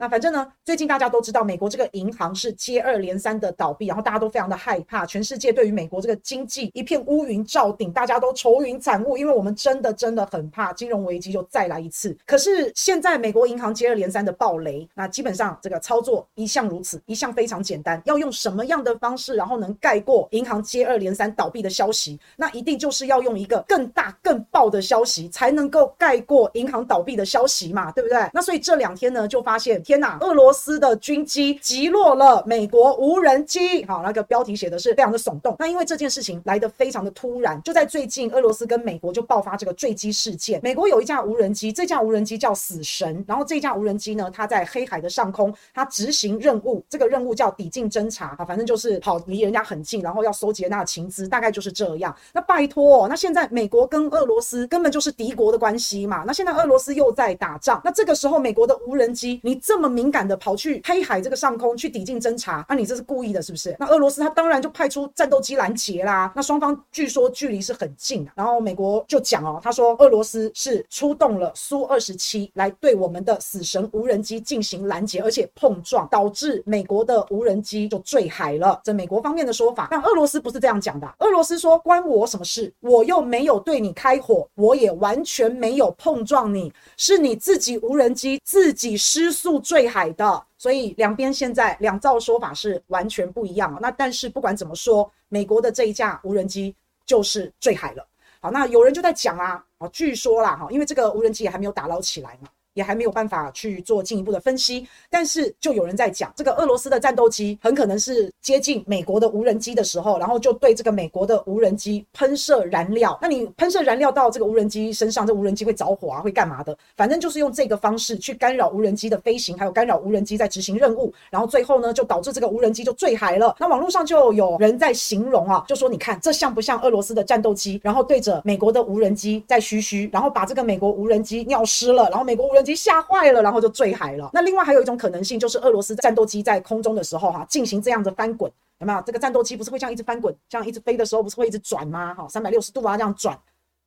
那反正呢，最近大家都知道，美国这个银行是接二连三的倒闭，然后大家都非常的害怕，全世界对于美国这个经济一片乌云罩顶，大家都愁云惨雾，因为我们真的真的很怕金融危机就再来一次。可是现在美国银行接二连三的暴雷，那基本上这个操作一向如此，一向非常简单，要用什么样的方式，然后能盖过银行接二连三倒闭的消息？那一定就是要用一个更大更爆的消息，才能够盖过银行倒闭的消息嘛，对不对？那所以这两天呢，就发现天哪，俄罗斯的军机击落了美国无人机。好，那个标题写的是非常的耸动。那因为这件事情来得非常的突然，就在最近，俄罗斯跟美国就爆发这个坠机事件。美国有一架无人机，这架无人机叫死神。然后这架无人机呢，它在黑海的上空，它执行任务，这个任务叫抵近侦察啊，反正就是跑离人家很近，然后要搜集那个情资，大概就是这样。那拜托，那现在美国跟俄罗斯根本就是敌国的关系嘛。那现在俄罗斯又在打仗，那这个时候美国的无人机，你这么敏感的跑去黑海这个上空去抵近侦察，那、你这是故意的，是不是？那俄罗斯他当然就派出战斗机拦截啦。那双方据说距离是很近的，然后美国就讲哦，他说俄罗斯是出动了苏二十七来对我们的死神无人机进行拦截，而且碰撞导致美国的无人机就坠海了。这美国方面的说法，但俄罗斯不是这样讲的。俄罗斯说关我什么事？我又没有对你开火，我也完全没有碰撞你，是你自己无人机自己失速坠海的。所以两边现在两造说法是完全不一样。那但是不管怎么说，美国的这一架无人机就是坠海了。好，那有人就在讲啊，啊，据说啦，哈，因为这个无人机也还没有打捞起来嘛。也还没有办法去做进一步的分析，但是就有人在讲，这个俄罗斯的战斗机很可能是接近美国的无人机的时候，然后就对这个美国的无人机喷射燃料。那你喷射燃料到这个无人机身上，这无人机会着火啊，会干嘛的？反正就是用这个方式去干扰无人机的飞行，还有干扰无人机在执行任务，然后最后呢，就导致这个无人机就坠海了。那网络上就有人在形容啊，就说你看这像不像俄罗斯的战斗机，然后对着美国的无人机在嘘嘘，然后把这个美国无人机尿湿了，然后美国无人机吓坏了，然后就坠海了。那另外还有一种可能性，就是俄罗斯战斗机在空中的时候，哈，进行这样的翻滚，有没有？这个战斗机不是会这样一直翻滚，这样一直飞的时候，不是会一直转吗？哈，三百六十度啊，这样转。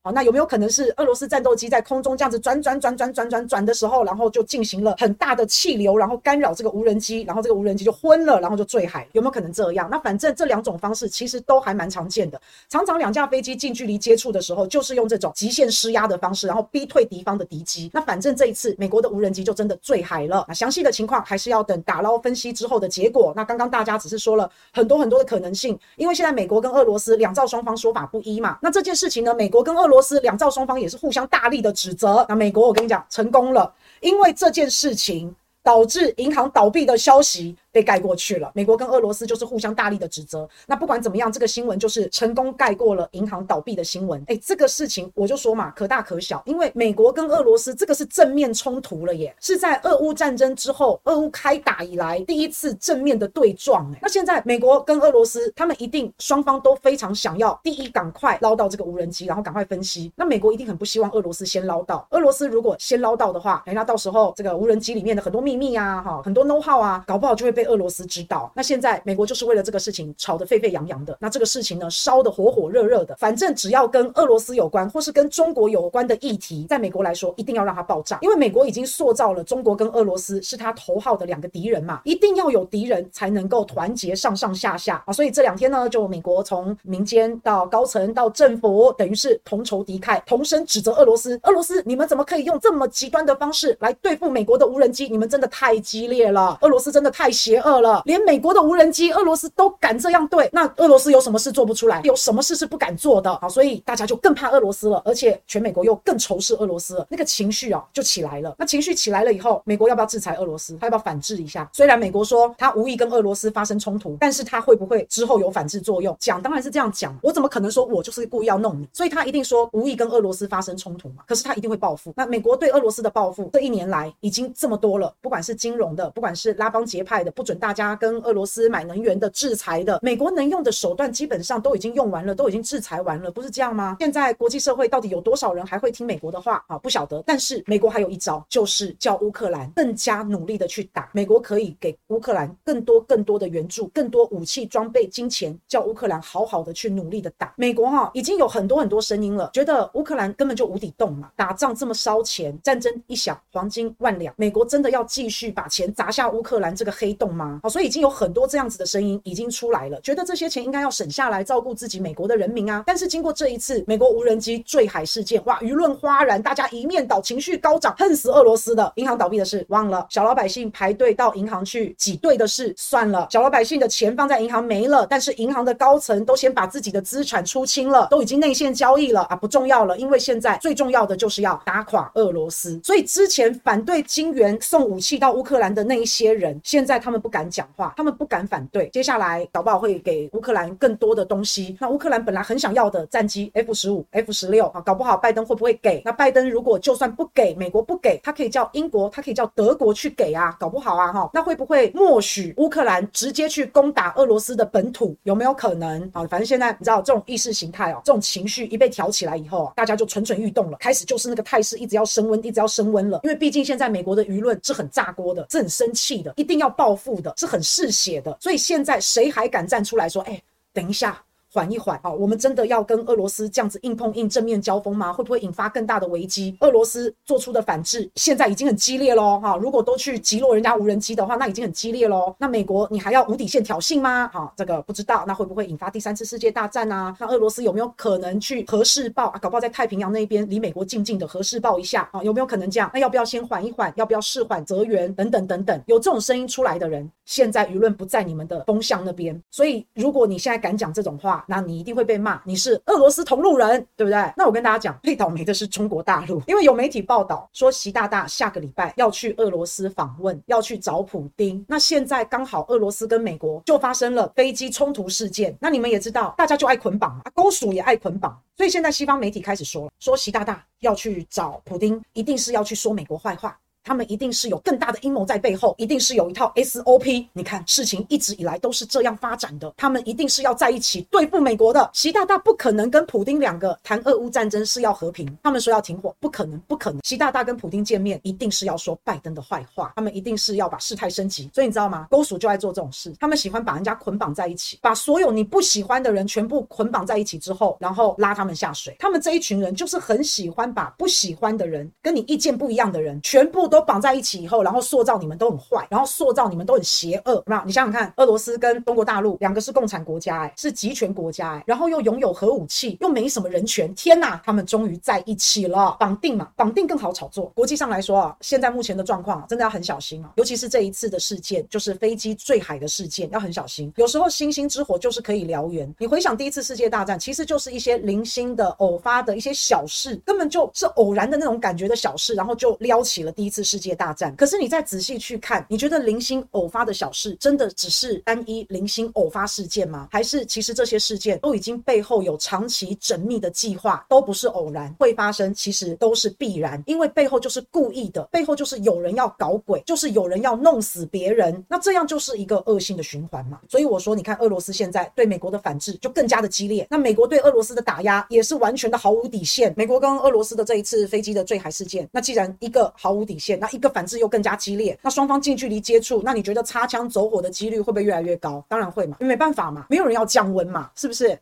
好，那有没有可能是俄罗斯战斗机在空中这样子转转转转转转转的时候，然后就进行了很大的气流，然后干扰这个无人机，然后这个无人机就昏了，然后就坠海？有没有可能这样？那反正这两种方式其实都还蛮常见的。常常两架飞机近距离接触的时候，就是用这种极限施压的方式，然后逼退敌方的敌机。那反正这一次美国的无人机就真的坠海了。那详细的情况还是要等打捞分析之后的结果。那刚刚大家只是说了很多很多的可能性，因为现在美国跟俄罗斯两造双方说法不一嘛。那这件事情呢，美国跟俄罗斯两造双方。也是互相大力的指责。那美国，我跟你讲，成功了，因为这件事情导致银行倒闭的消息。被盖过去了。美国跟俄罗斯就是互相大力的指责。那不管怎么样，这个新闻就是成功盖过了银行倒闭的新闻。哎，这个事情我就说嘛，可大可小。因为美国跟俄罗斯这个是正面冲突了耶，是在俄乌战争之后，俄乌开打以来第一次正面的对撞。哎，那现在美国跟俄罗斯他们一定双方都非常想要第一赶快捞到这个无人机，然后赶快分析。那美国一定很不希望俄罗斯先捞到。俄罗斯如果先捞到的话，哎，那到时候这个无人机里面的很多秘密啊，哈，很多 know how 啊，搞不好就会被。被俄罗斯知道，那现在美国就是为了这个事情吵得沸沸扬扬的。那这个事情呢，烧得火火热热的。反正只要跟俄罗斯有关，或是跟中国有关的议题，在美国来说，一定要让它爆炸。因为美国已经塑造了中国跟俄罗斯是他头号的两个敌人嘛，一定要有敌人才能够团结上上下下啊。所以这两天呢，就美国从民间到高层到政府，等于是同仇敌忾，同声指责俄罗斯。俄罗斯，你们怎么可以用这么极端的方式来对付美国的无人机？你们真的太激烈了，俄罗斯真的太邪。邪恶了，连美国的无人机，俄罗斯都敢这样对，那俄罗斯有什么事做不出来？有什么事是不敢做的？好，所以大家就更怕俄罗斯了，而且全美国又更仇视俄罗斯了，那个情绪啊就起来了。那情绪起来了以后，美国要不要制裁俄罗斯？他要不要反制一下？虽然美国说他无意跟俄罗斯发生冲突，但是他会不会之后有反制作用？讲当然是这样讲，我怎么可能说我就是故意要弄你？所以他一定说无意跟俄罗斯发生冲突嘛。可是他一定会报复。那美国对俄罗斯的报复，这一年来已经这么多了，不管是金融的，不管是拉帮结派的。不准大家跟俄罗斯买能源的制裁的。美国能用的手段基本上都已经用完了，都已经制裁完了，不是这样吗？现在国际社会到底有多少人还会听美国的话啊？不晓得。但是美国还有一招，就是叫乌克兰更加努力的去打。美国可以给乌克兰更多更多的援助，更多武器装备、金钱，叫乌克兰好好的去努力的打。美国哈、啊、已经有很多很多声音了，觉得乌克兰根本就无底洞嘛，打仗这么烧钱，战争一响黄金万两，美国真的要继续把钱砸下乌克兰这个黑洞吗？好，所以已经有很多这样子的声音已经出来了，觉得这些钱应该要省下来照顾自己美国的人民啊。但是经过这一次美国无人机坠海事件，哇，舆论哗然，大家一面倒，情绪高涨，恨死俄罗斯的银行倒闭的事忘了，小老百姓排队到银行去挤兑的事算了，小老百姓的钱放在银行没了，但是银行的高层都先把自己的资产出清了，都已经内线交易了啊，不重要了，因为现在最重要的就是要打垮俄罗斯。所以之前反对金援送武器到乌克兰的那一些人，现在他们不敢讲话，他们不敢反对。接下来搞不好会给乌克兰更多的东西。那乌克兰本来很想要的战机 F 十五、F 十六啊，搞不好拜登会不会给？那拜登如果就算不给，美国不给，他可以叫英国，他可以叫德国去给啊，搞不好啊哈，那会不会默许乌克兰直接去攻打俄罗斯的本土？有没有可能？啊，反正现在你知道这种意识形态哦，这种情绪一被挑起来以后啊，大家就蠢蠢欲动了，开始就是那个态势一直要升温，一直要升温了。因为毕竟现在美国的舆论是很炸锅的，是很生气的，一定要报复的，是很嗜血的。所以现在谁还敢站出来说，哎，等一下。缓一缓啊！我们真的要跟俄罗斯这样子硬碰硬、正面交锋吗？会不会引发更大的危机？俄罗斯做出的反制现在已经很激烈喽！哈，如果都去击落人家无人机的话，那已经很激烈喽。那美国你还要无底线挑衅吗？哈，这个不知道。那会不会引发第三次世界大战啊？那俄罗斯有没有可能去核试爆啊？搞不好在太平洋那边离美国近近的核试爆一下啊？有没有可能这样？那要不要先缓一缓？要不要释缓责援？等等等等，有这种声音出来的人，现在舆论不在你们的风向那边。所以如果你现在敢讲这种话，那你一定会被。骂你是俄罗斯同路人，对不对？那我跟大家讲，最倒霉的是中国大陆，因为有媒体报道说，习大大下个礼拜要去俄罗斯访问，要去找普丁。那现在刚好俄罗斯跟美国就发生了飞机冲突事件。那你们也知道，大家就爱捆绑啊，公署也爱捆绑，所以现在西方媒体开始说了，说习大大要去找普丁，一定是要去说美国坏话。他们一定是有更大的阴谋在背后，一定是有一套 SOP。你看，事情一直以来都是这样发展的。他们一定是要在一起对付美国的。习大大不可能跟普丁两个谈俄乌战争是要和平，他们说要停火，不可能，不可能。习大大跟普丁见面，一定是要说拜登的坏话，他们一定是要把事态升级。所以你知道吗？勾属就爱做这种事，他们喜欢把人家捆绑在一起，把所有你不喜欢的人全部捆绑在一起之后，然后拉他们下水。他们这一群人就是很喜欢把不喜欢的人，跟你意见不一样的人，全部。都绑在一起以后，然后塑造你们都很坏，然后塑造你们都很邪恶。那你想想看，俄罗斯跟中国大陆两个是共产国家，哎，是集权国家，哎，然后又拥有核武器，又没什么人权。天哪，他们终于在一起了，绑定嘛，绑定更好炒作。国际上来说啊，现在目前的状况，真的要很小心啊，尤其是这一次的事件，就是飞机坠海的事件，要很小心。有时候星星之火就是可以燎原。你回想第一次世界大战，其实就是一些零星的、偶发的一些小事，根本就是偶然的那种感觉的小事，然后就撩起了第一次。世界大战，可是你再仔细去看，你觉得零星偶发的小事，真的只是单一零星偶发事件吗？还是其实这些事件都已经背后有长期缜密的计划，都不是偶然会发生，其实都是必然，因为背后就是故意的，背后就是有人要搞鬼，就是有人要弄死别人，那这样就是一个恶性的循环嘛。所以我说，你看俄罗斯现在对美国的反制就更加的激烈，那美国对俄罗斯的打压也是完全的毫无底线。美国跟俄罗斯的这一次飞机的坠海事件，那既然一个毫无底线，那一个反制又更加激烈，那双方近距离接触，那你觉得擦枪走火的几率会不会越来越高？当然会嘛，因为没办法嘛，没有人要降温嘛，是不是？